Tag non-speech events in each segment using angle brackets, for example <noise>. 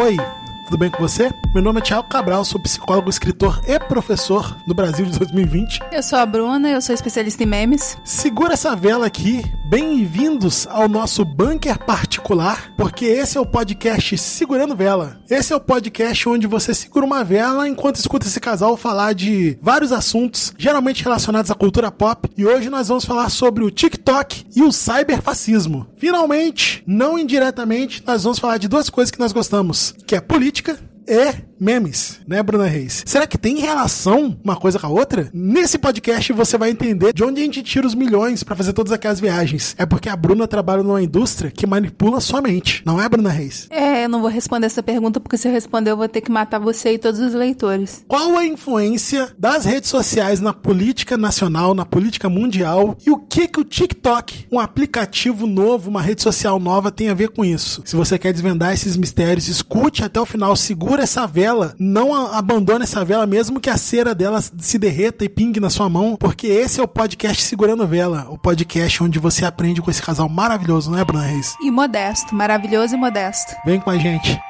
Oi, tudo bem com você? Meu nome é Thiago Cabral, sou psicólogo, escritor e professor no Brasil de 2020. Eu sou a Bruna, eu sou especialista em memes. Segura essa vela aqui. Bem-vindos ao nosso bunker particular, porque esse é o podcast Segurando Vela. Esse é o podcast onde você segura uma vela enquanto escuta esse casal falar de vários assuntos, geralmente relacionados à cultura pop. E hoje nós vamos falar sobre o TikTok e o cyberfascismo. Finalmente, não indiretamente, nós vamos falar de duas coisas que nós gostamos, que é política e memes, né, Bruna Reis? Será que tem relação uma coisa com a outra? Nesse podcast você vai entender de onde a gente tira os milhões para fazer todas aquelas viagens. É porque a Bruna trabalha numa indústria que manipula sua mente, não é, Bruna Reis? É, eu não vou responder essa pergunta porque se eu responder eu vou ter que matar você e todos os leitores. Qual a influência das redes sociais na política nacional, na política mundial e o que que o TikTok, um aplicativo novo, uma rede social nova tem a ver com isso? Se você quer desvendar esses mistérios, escute até o final, segura essa vela vela, não abandone essa vela, mesmo que a cera dela se derreta e pingue na sua mão, porque esse é o podcast Segurando Vela, o podcast onde você aprende com esse casal maravilhoso, não é, Bruna Reis? E modesto, maravilhoso e modesto. Vem com a gente.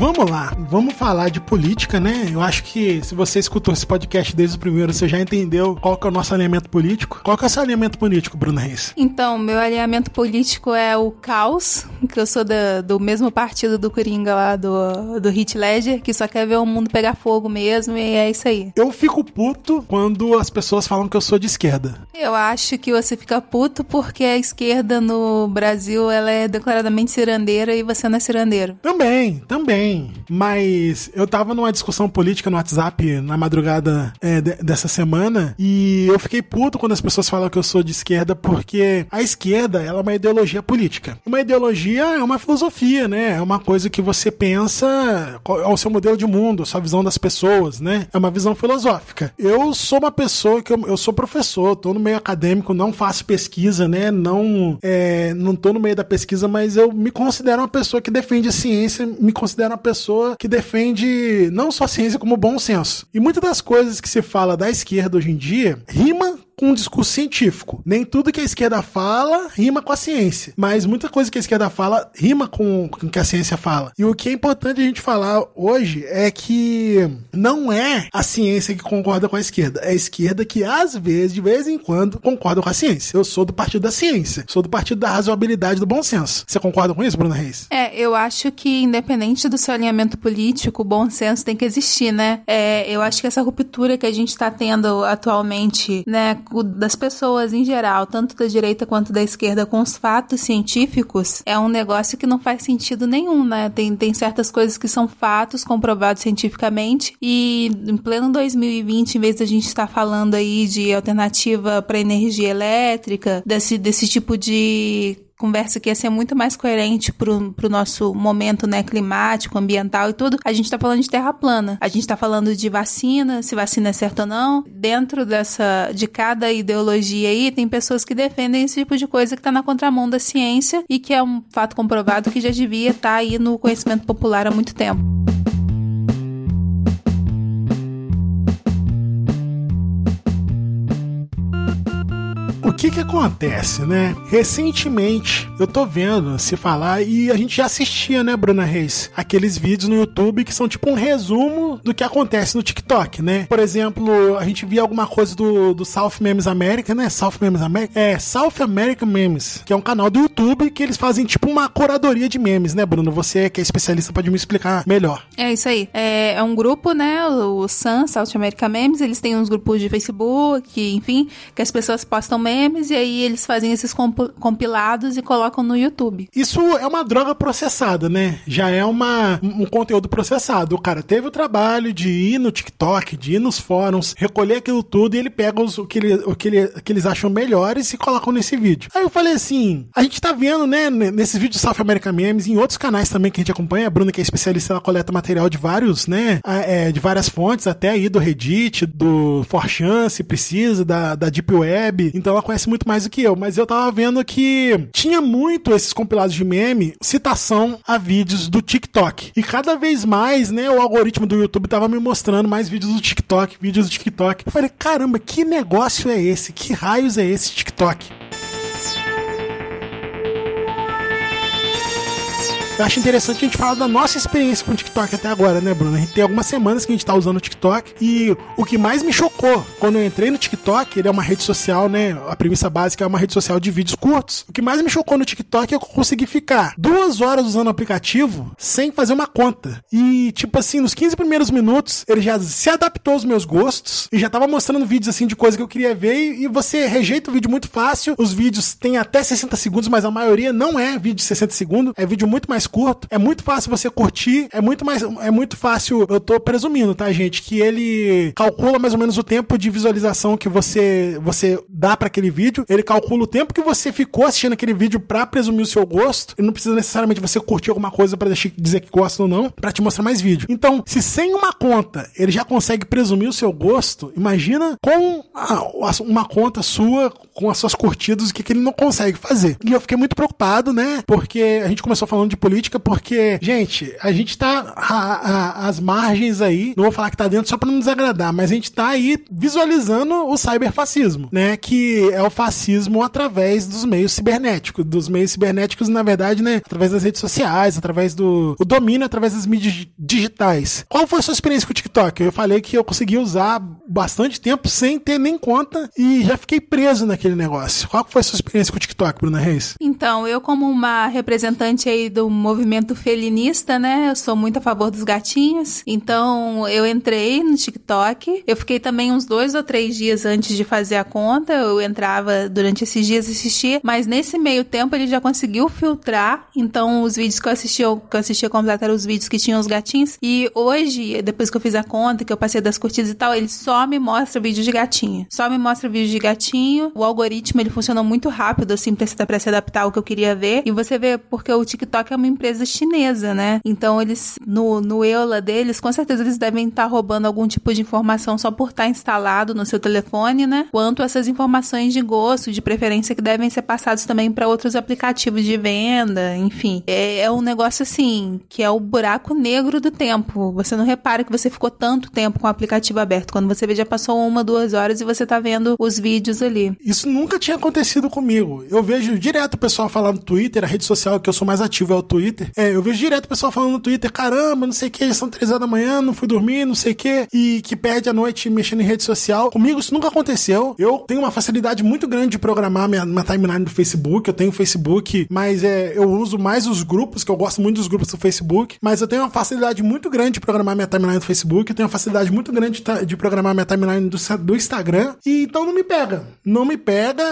Vamos lá, vamos falar de política, né? Eu acho que se você escutou esse podcast desde o primeiro, você já entendeu qual que é o nosso alinhamento político. Qual que é o seu alinhamento político, Bruno Reis? Então, meu alinhamento político é o caos, que eu sou da, do mesmo partido do Coringa lá, do, do Hit Ledger, que só quer ver o mundo pegar fogo mesmo, e é isso aí. Eu fico puto quando as pessoas falam que eu sou de esquerda. Eu acho que você fica puto porque a esquerda no Brasil, ela é declaradamente cirandeira e você não é cirandeiro. Também, também mas eu tava numa discussão política no WhatsApp na madrugada é, de, dessa semana e eu fiquei puto quando as pessoas falam que eu sou de esquerda porque a esquerda ela é uma ideologia política. Uma ideologia é uma filosofia, né? É uma coisa que você pensa é o seu modelo de mundo, a sua visão das pessoas, né? É uma visão filosófica. Eu sou uma pessoa que eu, eu sou professor, tô no meio acadêmico, não faço pesquisa, né? Não, é, não tô no meio da pesquisa, mas eu me considero uma pessoa que defende a ciência, me considero uma pessoa que defende não só ciência como bom senso. E muitas das coisas que se fala da esquerda hoje em dia rima com um discurso científico. Nem tudo que a esquerda fala rima com a ciência, mas muita coisa que a esquerda fala rima com o que a ciência fala. E o que é importante a gente falar hoje é que não é a ciência que concorda com a esquerda, é a esquerda que às vezes, de vez em quando, concorda com a ciência. Eu sou do partido da ciência, sou do partido da razoabilidade do bom senso. Você concorda com isso, Bruna Reis? É, eu acho que independente do seu alinhamento político, o bom senso tem que existir, né? É, eu acho que essa ruptura que a gente está tendo atualmente, né, das pessoas em geral, tanto da direita quanto da esquerda, com os fatos científicos, é um negócio que não faz sentido nenhum, né? Tem, tem certas coisas que são fatos comprovados cientificamente e em pleno 2020, em vez da gente estar falando aí de alternativa para energia elétrica, desse, desse tipo de conversa que ia ser muito mais coerente pro, pro nosso momento, né, climático, ambiental e tudo, a gente tá falando de terra plana. A gente tá falando de vacina, se vacina é certo ou não. Dentro dessa, de cada ideologia aí, tem pessoas que defendem esse tipo de coisa que tá na contramão da ciência e que é um fato comprovado que já devia estar tá aí no conhecimento popular há muito tempo. Que que acontece, né? Recentemente, eu tô vendo se falar e a gente já assistia, né, Bruna Reis? Aqueles vídeos no YouTube que são tipo um resumo do que acontece no TikTok, né? Por exemplo, a gente via alguma coisa do, do South Memes America, né? South Memes America? É, South American Memes, que é um canal do YouTube que eles fazem tipo uma curadoria de memes, né, Bruno? Você que é especialista pode me explicar melhor. É isso aí. É, é um grupo, né? O Sun, South American Memes, eles têm uns grupos de Facebook, enfim, que as pessoas postam memes memes e aí eles fazem esses compilados e colocam no YouTube. Isso é uma droga processada, né? Já é uma, um conteúdo processado. O cara teve o trabalho de ir no TikTok, de ir nos fóruns, recolher aquilo tudo e ele pega os, o, que ele, o que, ele, que eles acham melhores e colocam nesse vídeo. Aí eu falei assim: a gente tá vendo, né, nesses vídeos South American Memes, em outros canais também que a gente acompanha, a Bruna, que é especialista, ela coleta material de vários, né, é, de várias fontes, até aí do Reddit, do 4chan, se precisa, da, da Deep Web. Então ela conhece muito mais do que eu, mas eu tava vendo que tinha muito esses compilados de meme, citação a vídeos do TikTok. E cada vez mais, né, o algoritmo do YouTube tava me mostrando mais vídeos do TikTok, vídeos do TikTok. Eu falei, caramba, que negócio é esse? Que raios é esse TikTok? Eu acho interessante a gente falar da nossa experiência com o TikTok até agora, né, Bruno? A gente tem algumas semanas que a gente tá usando o TikTok e o que mais me chocou quando eu entrei no TikTok, ele é uma rede social, né? A premissa básica é uma rede social de vídeos curtos. O que mais me chocou no TikTok é que eu consegui ficar duas horas usando o aplicativo sem fazer uma conta. E, tipo assim, nos 15 primeiros minutos, ele já se adaptou aos meus gostos e já tava mostrando vídeos assim de coisa que eu queria ver. E, você rejeita o vídeo muito fácil. Os vídeos têm até 60 segundos, mas a maioria não é vídeo de 60 segundos, é vídeo muito mais curto. É muito fácil você curtir, é muito mais é muito fácil, eu tô presumindo, tá, gente, que ele calcula mais ou menos o tempo de visualização que você você dá para aquele vídeo, ele calcula o tempo que você ficou assistindo aquele vídeo para presumir o seu gosto, e não precisa necessariamente você curtir alguma coisa para dizer que gosta ou não, para te mostrar mais vídeo. Então, se sem uma conta ele já consegue presumir o seu gosto, imagina com uma conta sua, com as suas curtidas, o que, que ele não consegue fazer. E eu fiquei muito preocupado, né? Porque a gente começou falando de política, porque, gente, a gente tá às margens aí, não vou falar que tá dentro só pra não desagradar, mas a gente tá aí visualizando o cyberfascismo, né? Que é o fascismo através dos meios cibernéticos, dos meios cibernéticos, na verdade, né? Através das redes sociais, através do o domínio, através das mídias digitais. Qual foi a sua experiência com o TikTok? Eu falei que eu consegui usar bastante tempo sem ter nem conta e já fiquei preso naquele negócio. Qual foi a sua experiência com o TikTok, Bruna Reis? Então, eu como uma representante aí do movimento felinista, né? Eu sou muito a favor dos gatinhos. Então, eu entrei no TikTok. Eu fiquei também uns dois ou três dias antes de fazer a conta. Eu entrava durante esses dias assistir, mas nesse meio tempo ele já conseguiu filtrar. Então, os vídeos que eu assistia, que eu assistia completo eram os vídeos que tinham os gatinhos. E hoje, depois que eu fiz a conta, que eu passei das curtidas e tal, ele só me mostra vídeo de gatinho. Só me mostra vídeo de gatinho. O algoritmo ele funcionou muito rápido, assim, pra se, adaptar ao que eu queria ver. E você vê, porque o TikTok é uma empresa chinesa, né? Então, eles, no, no EULA deles, com certeza eles devem estar roubando algum tipo de informação só por estar instalado no seu telefone, né? Quanto essas informações de gosto, de preferência que devem ser passados também para outros aplicativos de venda, enfim. É, é um negócio assim, que é o buraco negro do tempo. Você não repara que você ficou tanto tempo com o aplicativo aberto. Quando você vê, já passou uma, duas horas e você tá vendo os vídeos ali. Isso nunca tinha acontecido comigo. Eu vejo direto o pessoal falar no Twitter, a rede social que eu sou mais ativo é o Twitter. É, eu vejo direto o pessoal falando no Twitter, caramba, não sei o que, são três horas da manhã, não fui dormir, não sei o que, e que perde a noite mexendo em rede social. Comigo isso nunca aconteceu. Eu tenho uma facilidade muito grande de programar minha, minha timeline do Facebook. Eu tenho Facebook, mas é, eu uso mais os grupos, que eu gosto muito dos grupos do Facebook, mas eu tenho uma facilidade muito grande de programar minha timeline do Facebook, eu tenho uma facilidade muito grande de, de programar minha timeline do, do Instagram, e então não me pega. Não me pega,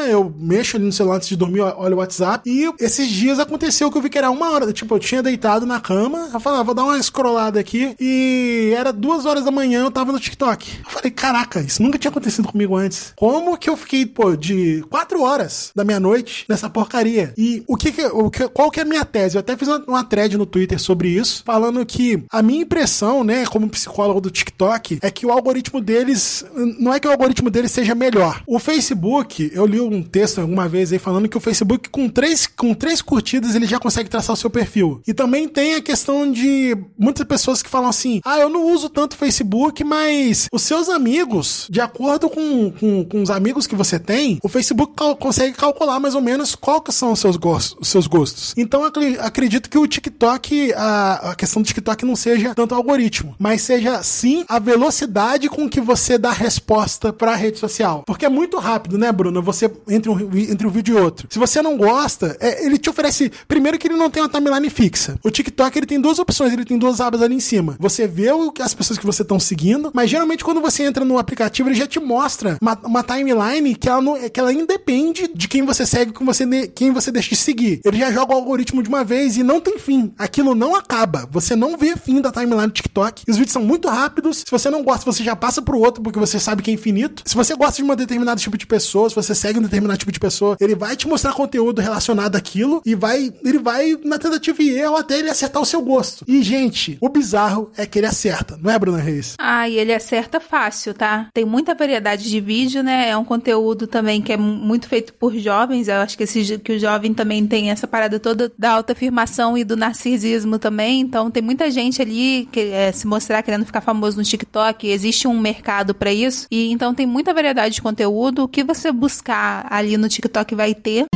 eu mexo ali no celular antes de dormir, olho o WhatsApp, e esses dias aconteceu que eu vi que era uma hora, tipo, eu tinha deitado na cama, eu falei, ah, vou dar uma scrollada aqui, e era duas horas da manhã, eu tava no TikTok. Eu falei, caraca, isso nunca tinha acontecido comigo antes. Como que eu fiquei, pô, de quatro horas da meia-noite nessa porcaria? E o que, que, o que qual que é a minha tese? Eu até fiz uma, uma thread no Twitter sobre isso, falando que a minha impressão, né, como psicólogo do TikTok, é que o algoritmo deles, não é que o algoritmo deles seja melhor. O Facebook, eu li um texto alguma vez aí falando que o Facebook com três, com três curtidas ele já consegue traçar o seu perfil. E também tem a questão de muitas pessoas que falam assim, ah, eu não uso tanto Facebook, mas os seus amigos, de acordo com, com, com os amigos que você tem, o Facebook cal consegue calcular mais ou menos qual que são os seus gostos. Os seus gostos. Então acredito que o TikTok, a, a questão do TikTok não seja tanto algoritmo, mas seja sim a velocidade com que você dá resposta para a rede social. Porque é muito rápido, né, Bruno? Você entre um, entre um vídeo e outro. Se você não gosta, é, ele te oferece. Primeiro que ele não tem uma timeline fixa. O TikTok ele tem duas opções, ele tem duas abas ali em cima. Você vê o, as pessoas que você estão seguindo, mas geralmente quando você entra no aplicativo, ele já te mostra uma, uma timeline que ela, não, que ela independe de quem você segue, com você, quem você deixa de seguir. Ele já joga o algoritmo de uma vez e não tem fim. Aquilo não acaba. Você não vê fim da timeline do TikTok. Os vídeos são muito rápidos. Se você não gosta, você já passa pro outro porque você sabe que é infinito. Se você gosta de um determinado tipo de pessoa, se você segue um determinado tipo de pessoa, ele vai te mostrar conteúdo relacionado àquilo e vai, ele vai na tentativa e erro até ele acertar o seu gosto. E, gente, o bizarro é que ele acerta, não é, Bruna Reis? Ah, e ele acerta fácil, tá? Tem muita variedade de vídeo, né? É um conteúdo também que é muito feito por jovens. Eu acho que, esse, que o jovem também tem essa parada toda da autoafirmação e do narcisismo também. Então, tem muita gente ali que é, se mostrar querendo ficar famoso no TikTok. Existe um mercado para isso. E então tem muita variedade de conteúdo. O que você buscar ali no TikTok vai ter.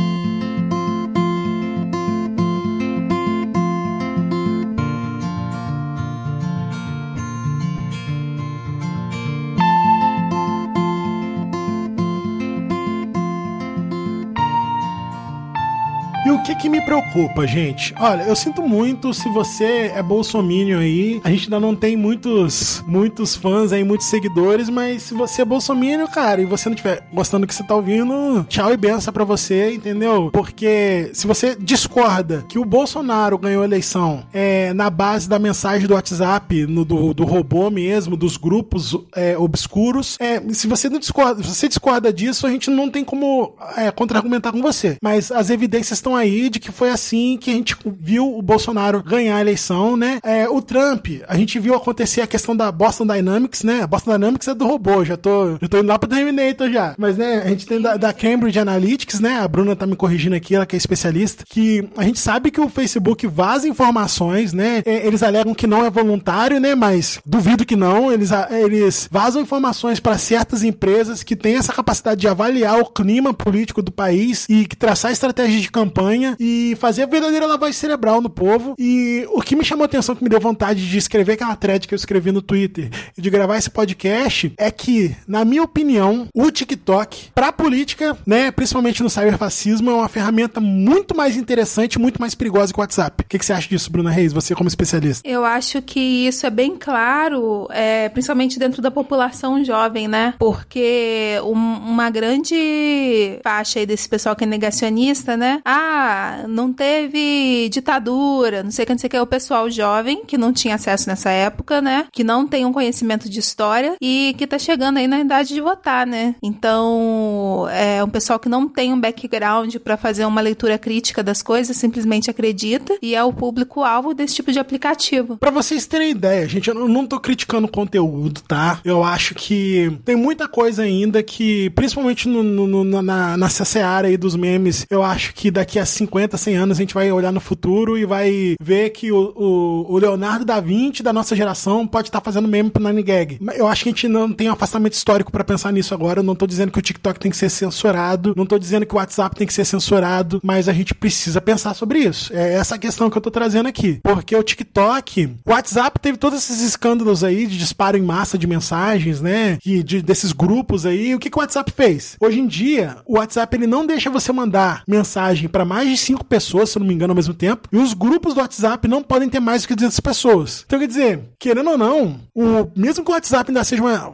Que me preocupa, gente? Olha, eu sinto muito se você é bolsominion aí. A gente ainda não tem muitos, muitos fãs aí, muitos seguidores, mas se você é bolsominion, cara, e você não estiver gostando do que você tá ouvindo, tchau e benção pra você, entendeu? Porque se você discorda que o Bolsonaro ganhou a eleição é, na base da mensagem do WhatsApp, no, do, do robô mesmo, dos grupos é, obscuros, é, se você não discorda, se você discorda disso, a gente não tem como é, contra-argumentar com você. Mas as evidências estão aí de que foi assim que a gente viu o Bolsonaro ganhar a eleição, né? É, o Trump, a gente viu acontecer a questão da Boston Dynamics, né? A Boston Dynamics é do robô, já tô, já tô indo lá pro Terminator já. Mas, né, a gente tem da, da Cambridge Analytics, né? A Bruna tá me corrigindo aqui, ela que é especialista, que a gente sabe que o Facebook vaza informações, né? É, eles alegam que não é voluntário, né? Mas duvido que não. Eles, eles vazam informações para certas empresas que têm essa capacidade de avaliar o clima político do país e que traçar estratégias de campanha e fazer a verdadeira lavagem cerebral no povo. E o que me chamou a atenção, que me deu vontade de escrever aquela thread que eu escrevi no Twitter e de gravar esse podcast, é que, na minha opinião, o TikTok, pra política, né, principalmente no cyberfascismo, é uma ferramenta muito mais interessante, muito mais perigosa que o WhatsApp. O que, que você acha disso, Bruna Reis, você como especialista? Eu acho que isso é bem claro, é, principalmente dentro da população jovem, né? Porque um, uma grande faixa aí desse pessoal que é negacionista, né? Ah, não teve ditadura, não sei o que, não sei o que. O pessoal jovem que não tinha acesso nessa época, né? Que não tem um conhecimento de história e que tá chegando aí na idade de votar, né? Então, é um pessoal que não tem um background para fazer uma leitura crítica das coisas, simplesmente acredita e é o público-alvo desse tipo de aplicativo. Para vocês terem ideia, gente, eu não tô criticando o conteúdo, tá? Eu acho que tem muita coisa ainda que, principalmente no, no, na, nessa seara aí dos memes, eu acho que daqui a 50, 100 anos a gente vai olhar no futuro e vai ver que o, o, o Leonardo da Vinci da nossa geração pode estar tá fazendo meme pro Nine Gag. Eu acho que a gente não tem um afastamento histórico para pensar nisso agora. Eu não tô dizendo que o TikTok tem que ser censurado, não tô dizendo que o WhatsApp tem que ser censurado, mas a gente precisa pensar sobre isso. É essa questão que eu tô trazendo aqui. Porque o TikTok, o WhatsApp teve todos esses escândalos aí de disparo em massa de mensagens, né? E de, desses grupos aí. O que, que o WhatsApp fez? Hoje em dia, o WhatsApp ele não deixa você mandar mensagem para mais de cinco pessoas, se não me engano, ao mesmo tempo. E os grupos do WhatsApp não podem ter mais do que 200 pessoas. Então, quer dizer, querendo ou não, o, mesmo que o WhatsApp ainda seja uma,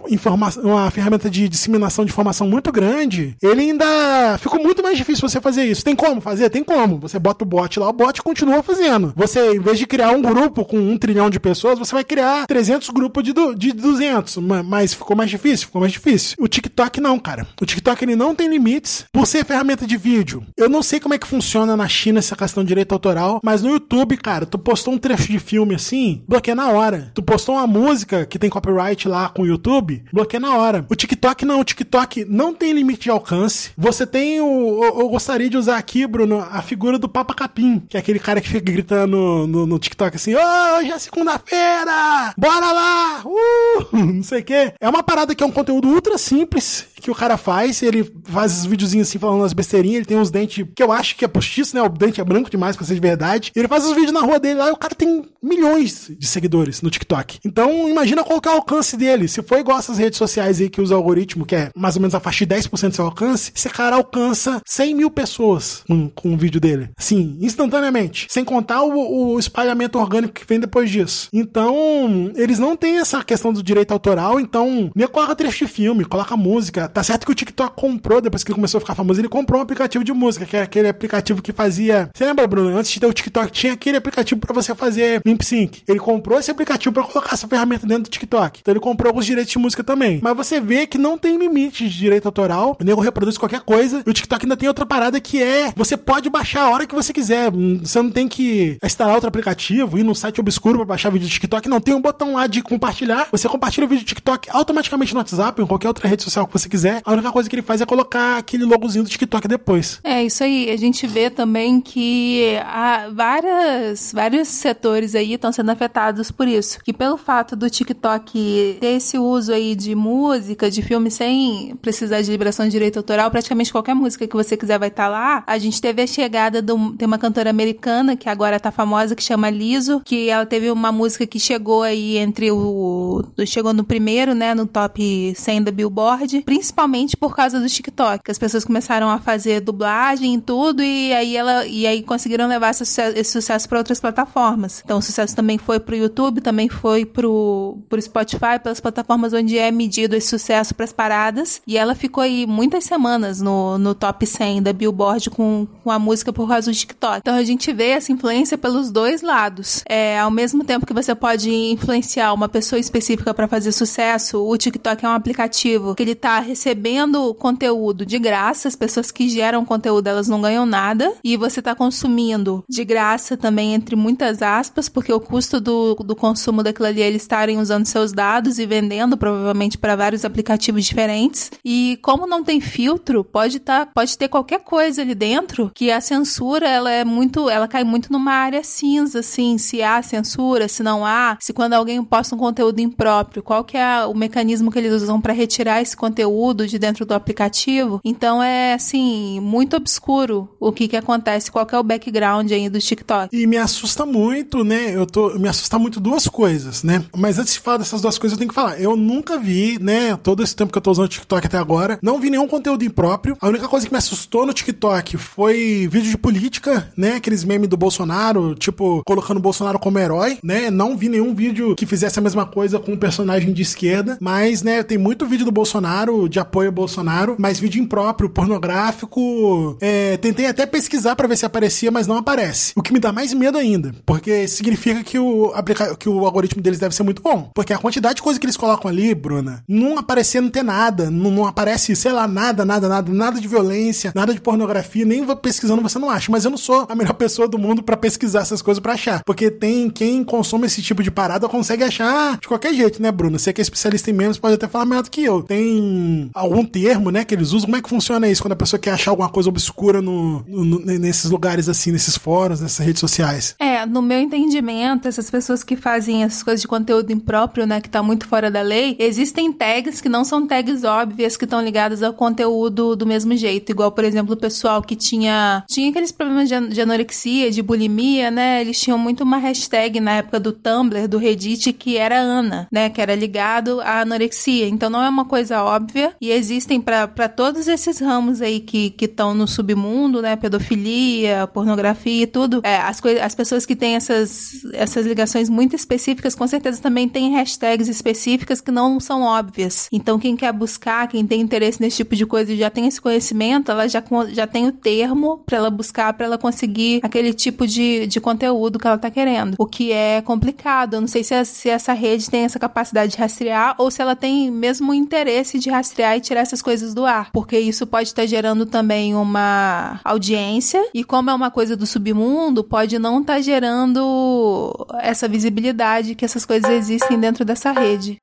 uma ferramenta de disseminação de informação muito grande, ele ainda ficou muito mais difícil você fazer isso. Tem como fazer? Tem como. Você bota o bot lá, o bot continua fazendo. Você, em vez de criar um grupo com um trilhão de pessoas, você vai criar 300 grupos de, de 200. Mas ficou mais difícil? Ficou mais difícil. O TikTok não, cara. O TikTok ele não tem limites por ser ferramenta de vídeo. Eu não sei como é que funciona na China essa questão de direito autoral, mas no YouTube, cara, tu postou um trecho de filme assim, bloqueia na hora. Tu postou uma música que tem copyright lá com o YouTube, bloqueia na hora. O TikTok não. O TikTok não tem limite de alcance. Você tem o. Eu, gostaria de usar aqui, Bruno, a figura do Papa Capim, que é aquele cara que fica gritando no, no TikTok assim: hoje é segunda-feira! Bora lá! Uh! <laughs> Não sei o quê. É uma parada que é um conteúdo ultra simples que o cara faz. Ele faz os videozinhos assim falando umas besteirinhas. Ele tem uns dentes que eu acho que é postiço, né? O dente é branco demais pra ser de verdade. Ele faz os vídeos na rua dele lá e o cara tem milhões de seguidores no TikTok. Então, imagina qual é o alcance dele. Se for igual essas redes sociais aí que usa o algoritmo, que é mais ou menos a faixa de 10% do seu alcance, esse cara alcança 100 mil pessoas com, com o vídeo dele. Assim, instantaneamente. Sem contar o, o espalhamento orgânico que vem depois disso. Então, eles não têm essa questão do direito autoral, então, nem coloca trecho de filme, coloca música. Tá certo que o TikTok comprou, depois que ele começou a ficar famoso, ele comprou um aplicativo de música, que é aquele aplicativo que fazia. Você lembra, Bruno? Antes de ter o TikTok, tinha aquele aplicativo para você fazer lip sync. Ele comprou esse aplicativo para colocar essa ferramenta dentro do TikTok. Então ele comprou alguns direitos de música também. Mas você vê que não tem limite de direito autoral. O nego reproduz qualquer coisa. E o TikTok ainda tem outra parada que é: você pode baixar a hora que você quiser. Você não tem que instalar outro aplicativo, ir num site obscuro para baixar vídeo do TikTok. Não tem um botão lá de compartilhar. Você compartilha o vídeo do TikTok automaticamente no WhatsApp, ou em qualquer outra rede social que você quiser. A única coisa que ele faz é colocar aquele logozinho do TikTok depois. É, isso aí. A gente vê também que há várias, vários setores aí estão sendo afetados por isso. Que pelo fato do TikTok ter esse uso aí de música, de filme sem precisar de liberação de direito autoral, praticamente qualquer música que você quiser vai estar tá lá. A gente teve a chegada de tem uma cantora americana que agora tá famosa que chama Liso, que ela teve uma música que chegou aí entre o chegou no primeiro, né, no top 100 da Billboard, principalmente por causa do TikTok, as pessoas começaram a fazer dublagem e tudo e aí ela e aí conseguiram levar esse sucesso, sucesso para outras plataformas. Então o sucesso também foi pro YouTube, também foi pro, pro Spotify, pelas plataformas onde é medido esse sucesso para as paradas. E ela ficou aí muitas semanas no, no top 100 da Billboard com, com a música por causa do TikTok. Então a gente vê essa influência pelos dois lados. É, ao mesmo tempo que você pode influenciar uma pessoa específica para fazer sucesso, o TikTok é um aplicativo que ele tá recebendo conteúdo de graça, as pessoas que geram conteúdo elas não ganham nada e você tá consumindo de graça também entre muitas aspas, porque o custo do, do consumo daquilo ali é eles estarem usando seus dados e vendendo provavelmente para vários aplicativos diferentes. E como não tem filtro, pode tá, pode ter qualquer coisa ali dentro que a censura ela é muito, ela cai muito numa área cinza, assim, se há censura, se não há, se quando alguém posta um conteúdo impróprio, qual que é o mecanismo que eles usam para retirar esse conteúdo de dentro do aplicativo. Então é assim, muito obscuro o que que acontece, qual é o background aí do TikTok. E me assusta muito, né? Eu tô me assusta muito duas coisas, né? Mas antes de falar dessas duas coisas, eu tenho que falar, eu nunca vi, né, todo esse tempo que eu tô usando o TikTok até agora, não vi nenhum conteúdo impróprio. A única coisa que me assustou no TikTok foi vídeo de política, né? Aqueles memes do Bolsonaro, tipo, colocando o Bolsonaro como herói, né? Não vi nenhum vídeo que fizesse a mesma coisa com um personagem de esquerda, mas, né, tem muito vídeo do Bolsonaro, de apoio ao Bolsonaro, mas vídeo impróprio, pornográfico. É, tentei até pesquisar para ver se aparecia, mas não aparece. O que me dá mais medo ainda, porque significa que o, que o algoritmo deles deve ser muito bom. Porque a quantidade de coisa que eles colocam ali, Bruna, não aparecer não ter nada, não, não aparece, sei lá, nada, nada, nada, nada de violência, nada de pornografia, nem pesquisando você não acha. Mas eu não sou a melhor <laughs> pessoa do mundo para pesquisar essas coisas para achar. Porque tem quem consome esse tipo de parada consegue achar de qualquer jeito, né, Bruna? Você que é especialista em memes pode até falar melhor do que eu. Tem algum termo, né, que eles usam. Como é que funciona isso quando a pessoa quer achar alguma coisa obscura no, no, nesses lugares assim, nesses fóruns, nessas redes sociais? É, no meu entendimento, essas pessoas que fazem essas coisas de conteúdo impróprio, né, que tá muito fora da lei, existem tags que não são tags óbvias que estão ligadas ao conteúdo do mesmo jeito. Igual, por exemplo, o pessoal que tinha, tinha aqueles problemas de, anorexia, de bulimia, né, eles tinham muito uma hashtag na época do Tumblr, do Reddit, que era Ana, né, que era ligado à anorexia. Então não é uma coisa óbvia. E existem para todos esses ramos aí que estão no submundo, né, pedofilia, pornografia e tudo, é, as, as pessoas que têm essas, essas ligações muito específicas, com certeza também tem hashtags específicas que não são óbvias. Então, quem quer buscar, quem tem interesse nesse tipo de coisa e já tem esse conhecimento, ela já, já tem o termo para ela buscar, para ela conseguir aquele tipo de, de conteúdo que ela tá querendo. O que é complicado. Eu não sei se, se essa rede tem essa capacidade de rastrear ou se ela tem mesmo interesse de rastrear e tirar essas coisas do ar. Porque isso pode estar tá gerando também uma audiência e como é uma coisa do submundo, pode não estar tá gerando essa visibilidade que essas coisas existem dentro dessa rede.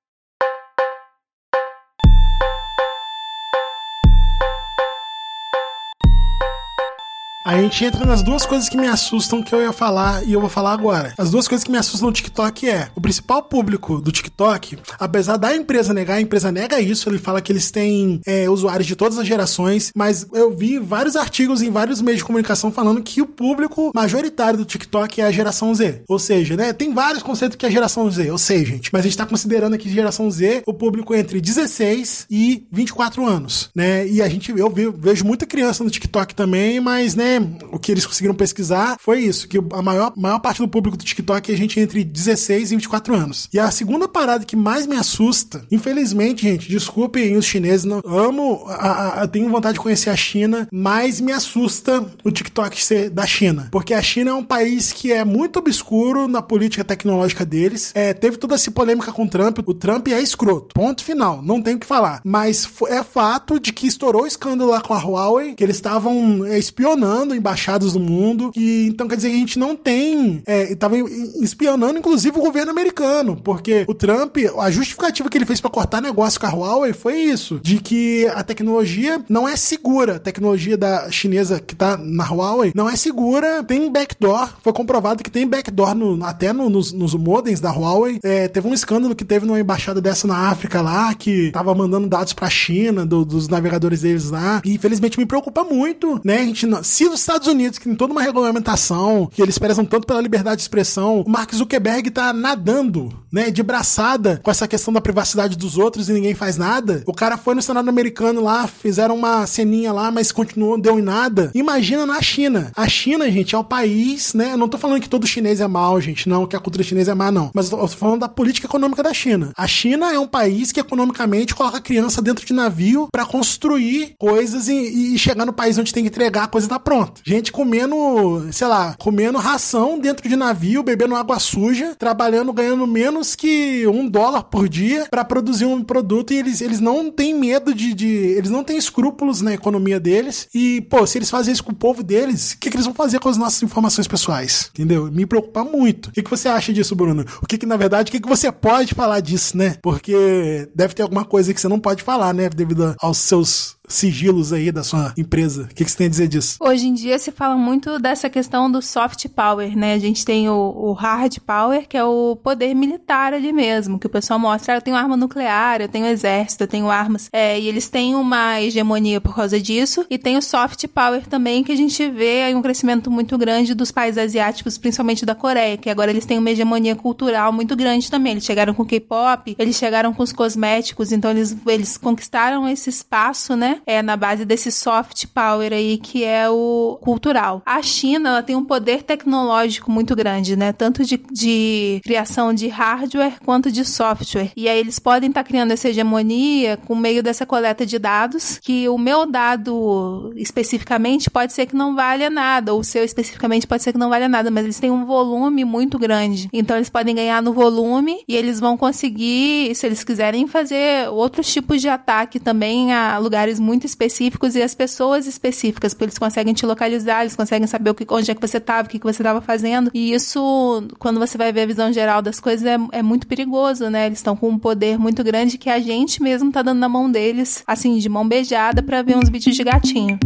A gente entra nas duas coisas que me assustam que eu ia falar e eu vou falar agora. As duas coisas que me assustam no TikTok é o principal público do TikTok, apesar da empresa negar, a empresa nega isso, ele fala que eles têm é, usuários de todas as gerações, mas eu vi vários artigos em vários meios de comunicação falando que o público majoritário do TikTok é a geração Z. Ou seja, né, tem vários conceitos que é a geração Z, eu sei, gente, mas a gente tá considerando aqui geração Z o público entre 16 e 24 anos, né? E a gente, eu vejo muita criança no TikTok também, mas, né, o que eles conseguiram pesquisar foi isso, que a maior, maior parte do público do TikTok é gente entre 16 e 24 anos. E a segunda parada que mais me assusta, infelizmente, gente, desculpem os chineses, não amo, a, a, tenho vontade de conhecer a China, mas me assusta o TikTok ser da China, porque a China é um país que é muito obscuro na política tecnológica deles. É, teve toda essa polêmica com o Trump, o Trump é escroto, ponto final, não tem o que falar. Mas é fato de que estourou o escândalo lá com a Huawei, que eles estavam é, espionando espionando embaixadas do mundo. E então quer dizer que a gente não tem. É, tava espionando, inclusive, o governo americano. Porque o Trump, a justificativa que ele fez para cortar negócio com a Huawei foi isso: de que a tecnologia não é segura. A tecnologia da chinesa que tá na Huawei não é segura, tem backdoor. Foi comprovado que tem backdoor no, até no, nos, nos modems da Huawei. É, teve um escândalo que teve numa embaixada dessa na África lá, que tava mandando dados pra China, do, dos navegadores deles lá. E infelizmente me preocupa muito, né? A gente se os Estados Unidos, que tem toda uma regulamentação, que eles prezam tanto pela liberdade de expressão, o Mark Zuckerberg tá nadando, né, de braçada com essa questão da privacidade dos outros e ninguém faz nada. O cara foi no Senado americano lá, fizeram uma ceninha lá, mas continuou, deu em nada. Imagina na China. A China, gente, é o país, né? Eu não tô falando que todo chinês é mal, gente, não, que a cultura chinesa é má, não. Mas eu tô falando da política econômica da China. A China é um país que economicamente coloca criança dentro de navio para construir coisas e, e, chegar no país onde tem que entregar a coisa tá pronta. Gente comendo, sei lá, comendo ração dentro de navio, bebendo água suja, trabalhando, ganhando menos que um dólar por dia para produzir um produto e eles, eles não têm medo de, de, Eles não têm escrúpulos na economia deles. E, pô, se eles fazem isso com o povo deles, o que, que eles vão fazer com as nossas informações pessoais? Entendeu? Me preocupa muito. O que, que você acha disso, Bruno? O que, que na verdade, o que, que você pode falar disso, né? Porque deve ter alguma coisa que você não pode falar, né? Devido aos seus sigilos aí da sua empresa. O que, que você tem a dizer disso? Hoje em dia se fala muito dessa questão do soft power, né? A gente tem o, o hard power, que é o poder militar ali mesmo, que o pessoal mostra, ah, eu tenho arma nuclear, eu tenho exército, eu tenho armas. É, e eles têm uma hegemonia por causa disso. E tem o soft power também, que a gente vê aí um crescimento muito grande dos países asiáticos, principalmente da Coreia, que agora eles têm uma hegemonia cultural muito grande também. Eles chegaram com K-pop, eles chegaram com os cosméticos, então eles, eles conquistaram esse espaço, né? É na base desse soft power aí que é o cultural. A China, ela tem um poder tecnológico muito grande, né? Tanto de, de criação de hardware quanto de software. E aí eles podem estar tá criando essa hegemonia com meio dessa coleta de dados, que o meu dado especificamente pode ser que não valha nada, ou o seu especificamente pode ser que não valha nada, mas eles têm um volume muito grande. Então eles podem ganhar no volume e eles vão conseguir, se eles quiserem, fazer outros tipos de ataque também a lugares muito específicos e as pessoas específicas, porque eles conseguem te localizar, eles conseguem saber o que, onde é que você estava, o que, que você estava fazendo. E isso, quando você vai ver a visão geral das coisas, é, é muito perigoso, né? Eles estão com um poder muito grande que a gente mesmo tá dando na mão deles, assim, de mão beijada, para ver uns vídeos de gatinho.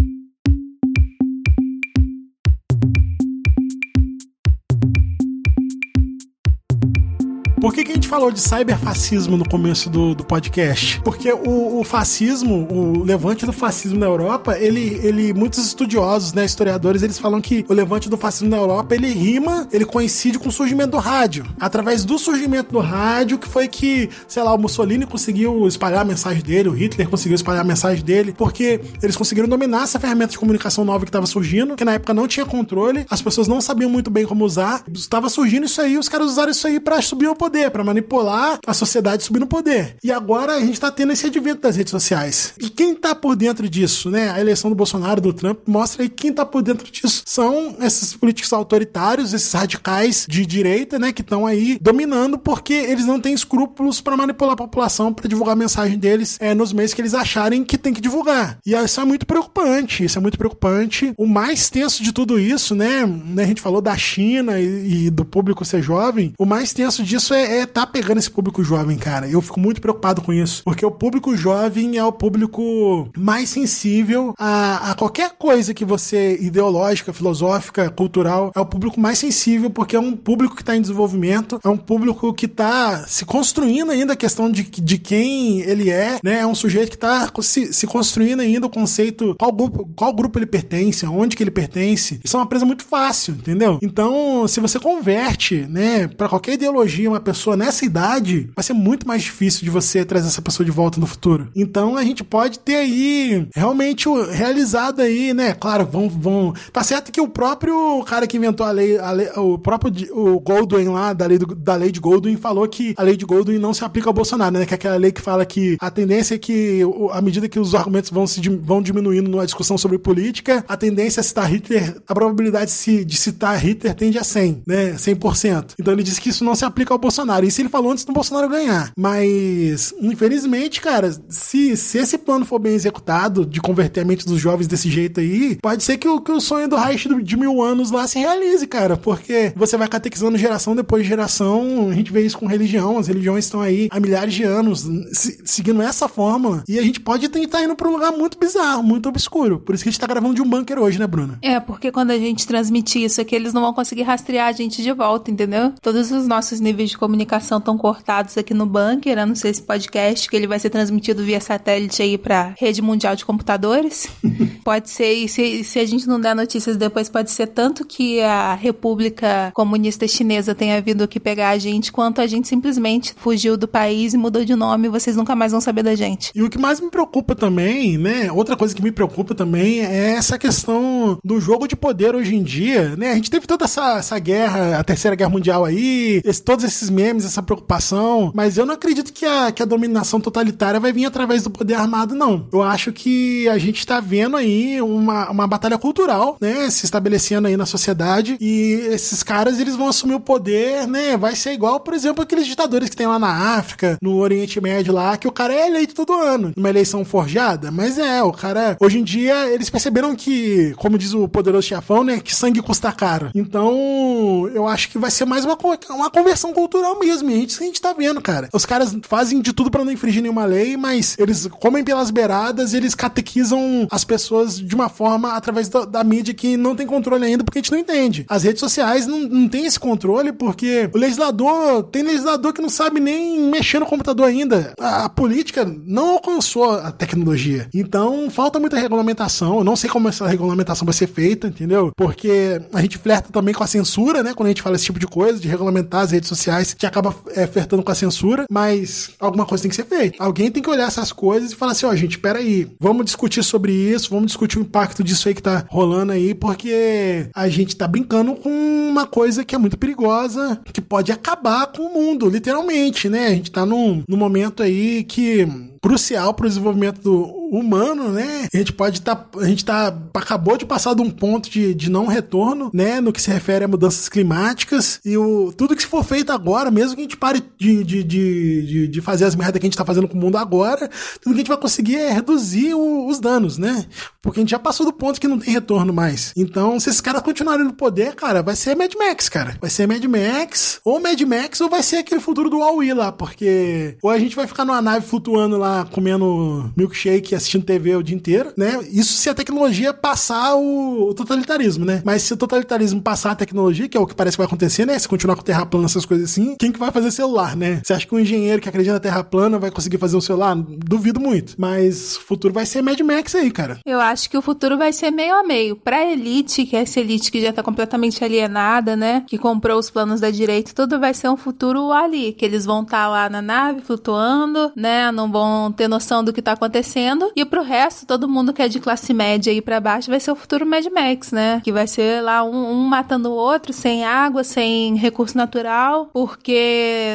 Por que, que a gente falou de cyberfascismo no começo do, do podcast? Porque o, o, fascismo, o levante do fascismo na Europa, ele, ele, muitos estudiosos, né, historiadores, eles falam que o levante do fascismo na Europa, ele rima, ele coincide com o surgimento do rádio. Através do surgimento do rádio, que foi que, sei lá, o Mussolini conseguiu espalhar a mensagem dele, o Hitler conseguiu espalhar a mensagem dele, porque eles conseguiram dominar essa ferramenta de comunicação nova que estava surgindo, que na época não tinha controle, as pessoas não sabiam muito bem como usar, estava surgindo isso aí, os caras usaram isso aí para subir o poder poder, para manipular a sociedade subir no poder. E agora a gente tá tendo esse advento das redes sociais. E quem tá por dentro disso, né? A eleição do Bolsonaro, do Trump, mostra aí quem tá por dentro disso. São esses políticos autoritários, esses radicais de direita, né? Que estão aí dominando porque eles não têm escrúpulos para manipular a população, para divulgar a mensagem deles é, nos meios que eles acharem que tem que divulgar. E isso é muito preocupante. Isso é muito preocupante. O mais tenso de tudo isso, né? né a gente falou da China e, e do público ser jovem. O mais tenso disso é é, é tá pegando esse público jovem, cara. Eu fico muito preocupado com isso. Porque o público jovem é o público mais sensível a, a qualquer coisa que você, ideológica, filosófica, cultural, é o público mais sensível porque é um público que está em desenvolvimento, é um público que está se construindo ainda a questão de, de quem ele é, né? É um sujeito que está se, se construindo ainda o conceito qual grupo, qual grupo ele pertence, aonde que ele pertence. Isso é uma presa muito fácil, entendeu? Então, se você converte, né, para qualquer ideologia uma pessoa nessa idade, vai ser muito mais difícil de você trazer essa pessoa de volta no futuro. Então a gente pode ter aí realmente realizado aí, né? Claro, vão, vão. Tá certo que o próprio cara que inventou a lei, a lei o próprio o Goldwyn lá, da lei, do, da lei de Goldwyn, falou que a lei de Goldwyn não se aplica ao Bolsonaro, né? Que é aquela lei que fala que a tendência é que, à medida que os argumentos vão, se, vão diminuindo numa discussão sobre política, a tendência a citar Hitler, a probabilidade de, de citar Hitler tende a 100, né? 100%. Então ele disse que isso não se aplica ao Bolsonaro. Bolsonaro. Isso ele falou antes do Bolsonaro ganhar. Mas, infelizmente, cara, se, se esse plano for bem executado, de converter a mente dos jovens desse jeito aí, pode ser que o, que o sonho do Reich de mil anos lá se realize, cara. Porque você vai catequizando geração depois de geração. A gente vê isso com religião. As religiões estão aí há milhares de anos se, seguindo essa fórmula. E a gente pode estar indo pra um lugar muito bizarro, muito obscuro. Por isso que a gente tá gravando de um bunker hoje, né, Bruna? É, porque quando a gente transmitir isso aqui, eles não vão conseguir rastrear a gente de volta, entendeu? Todos os nossos níveis de comunicação comunicação estão cortados aqui no bunker, a não ser esse podcast, que ele vai ser transmitido via satélite aí pra rede mundial de computadores. <laughs> pode ser, e se, se a gente não der notícias depois, pode ser tanto que a República Comunista Chinesa tenha vindo aqui pegar a gente, quanto a gente simplesmente fugiu do país e mudou de nome e vocês nunca mais vão saber da gente. E o que mais me preocupa também, né? Outra coisa que me preocupa também é essa questão do jogo de poder hoje em dia, né? A gente teve toda essa, essa guerra, a terceira guerra mundial aí, esse, todos esses memes, essa preocupação, mas eu não acredito que a, que a dominação totalitária vai vir através do poder armado, não. Eu acho que a gente tá vendo aí uma, uma batalha cultural, né? Se estabelecendo aí na sociedade e esses caras, eles vão assumir o poder, né? Vai ser igual, por exemplo, aqueles ditadores que tem lá na África, no Oriente Médio lá, que o cara é eleito todo ano. Uma eleição forjada, mas é, o cara, hoje em dia, eles perceberam que, como diz o poderoso chefão, né? Que sangue custa caro. Então, eu acho que vai ser mais uma, uma conversão cultural mesmo. E a gente, a gente tá vendo, cara. Os caras fazem de tudo para não infringir nenhuma lei, mas eles comem pelas beiradas e eles catequizam as pessoas de uma forma através da, da, mídia que não tem controle ainda, porque a gente não entende. As redes sociais não, não tem esse controle, porque o legislador, tem legislador que não sabe nem mexer no computador ainda. A, a política não alcançou a tecnologia. Então, falta muita regulamentação. Eu não sei como essa regulamentação vai ser feita, entendeu? Porque a gente flerta também com a censura, né? Quando a gente fala esse tipo de coisa, de regulamentar as redes sociais, que acaba é, com a censura, mas alguma coisa tem que ser feita. Alguém tem que olhar essas coisas e falar assim, ó, oh, gente, peraí, vamos discutir sobre isso, vamos discutir o impacto disso aí que tá rolando aí, porque a gente tá brincando com uma coisa que é muito perigosa, que pode acabar com o mundo, literalmente, né? A gente tá num, num momento aí que crucial para o desenvolvimento do humano, né? A gente pode estar, tá, a gente tá acabou de passar de um ponto de, de não retorno, né? No que se refere a mudanças climáticas e o tudo que for feito agora, mesmo que a gente pare de, de, de, de fazer as merdas que a gente está fazendo com o mundo agora, tudo que a gente vai conseguir é reduzir o, os danos, né? Porque a gente já passou do ponto que não tem retorno mais. Então, se esses caras continuarem no poder, cara, vai ser Mad Max, cara. Vai ser Mad Max, ou Mad Max, ou vai ser aquele futuro do Huawei lá, porque ou a gente vai ficar numa nave flutuando lá comendo milkshake assistindo TV o dia inteiro, né? Isso se a tecnologia passar o, totalitarismo, né? Mas se o totalitarismo passar a tecnologia, que é o que parece que vai acontecer, né? Se continuar com terra plana, essas coisas assim, quem que vai fazer celular, né? Você acha que um engenheiro que acredita na terra plana vai conseguir fazer um celular? Duvido muito. Mas o futuro vai ser Mad Max aí, cara. Eu acho que o futuro vai ser meio a meio. Pra elite, que é essa elite que já tá completamente alienada, né? Que comprou os planos da direita, tudo vai ser um futuro ali. Que eles vão estar tá lá na nave flutuando, né? Não vão ter noção do que tá acontecendo. E pro resto, todo mundo que é de classe média aí para baixo vai ser o futuro Mad Max, né? Que vai ser lá um, um, matando o outro, sem água, sem recurso natural, porque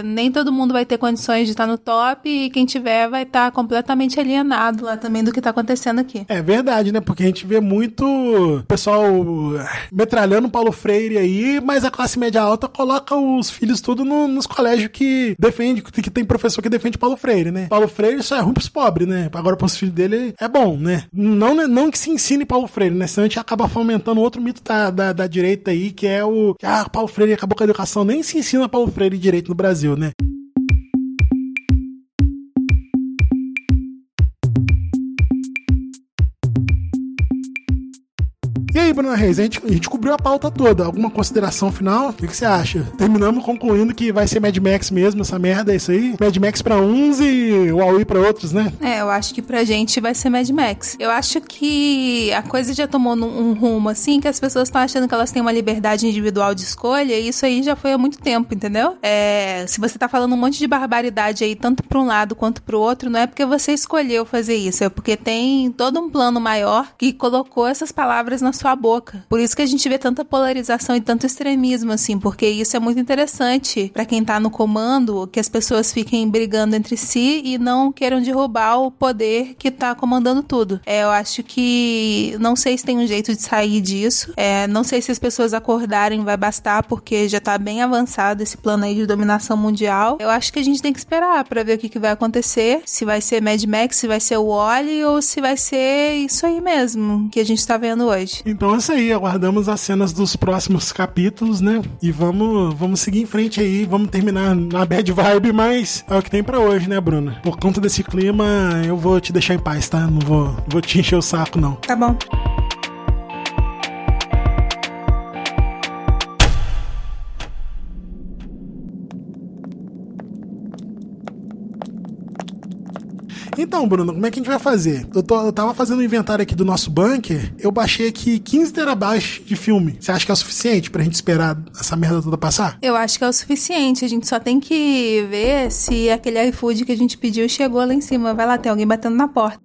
nem todo mundo vai ter condições de estar no top e quem tiver vai estar completamente alienado lá também do que tá acontecendo aqui. É verdade, né? Porque a gente vê muito pessoal metralhando Paulo Freire aí, mas a classe média alta coloca os filhos tudo no, nos colégios que defende, que tem professor que defende Paulo Freire, né? Paulo Freire só é ruim pros pobres, né? Agora pros filhos dele é bom, né? Não, não que se ensine Paulo Freire, né? Senão a gente acaba fomentando outro mito da, da, da direita aí, que é o que ah, Paulo Freire acabou com a educação. Nem se ensina Paulo Freire direito no Brasil, né? E aí, Bruna Reis, a gente, a gente cobriu a pauta toda. Alguma consideração final? O que, que, você acha? Terminamos concluindo que vai ser Mad Max mesmo, essa merda, é isso aí? Mad Max pra uns e o Huawei pra outros, né? É, eu acho que pra gente vai ser Mad Max. Eu acho que a coisa já tomou um rumo assim que as pessoas estão achando que elas têm uma liberdade individual de escolha e isso aí já foi há muito tempo, entendeu? É, se você tá falando um monte de barbaridade aí, tanto pra um lado quanto pro outro, não é porque você escolheu fazer isso, é porque tem todo um plano maior que colocou essas palavras na sua sua boca. Por isso que a gente vê tanta polarização e tanto extremismo, assim, porque isso é muito interessante para quem tá no comando, que as pessoas fiquem brigando entre si e não queiram derrubar o poder que tá comandando tudo. É, eu acho que não sei se tem um jeito de sair disso. É, não sei se as pessoas acordarem vai bastar, porque já tá bem avançado esse plano aí de dominação mundial. Eu acho que a gente tem que esperar para ver o que, que vai acontecer. Se vai ser Mad Max, se vai ser o Wally ou se vai ser isso aí mesmo que a gente tá vendo hoje. Então é isso aí, aguardamos as cenas dos próximos capítulos, né? E vamos, vamos seguir em frente aí, vamos terminar na bad vibe, mas é o que tem para hoje, né, Bruna? Por conta desse clima, eu vou te deixar em paz, tá? Não vou, vou te encher o saco, não. Tá bom. Então, Bruno, como é que a gente vai fazer? Eu, tô, eu tava fazendo um inventário aqui do nosso bunker, eu baixei aqui 15 terabytes de filme. Você acha que é o suficiente pra gente esperar essa merda toda passar? Eu acho que é o suficiente. A gente só tem que ver se aquele iFood que a gente pediu chegou lá em cima. Vai lá, tem alguém batendo na porta.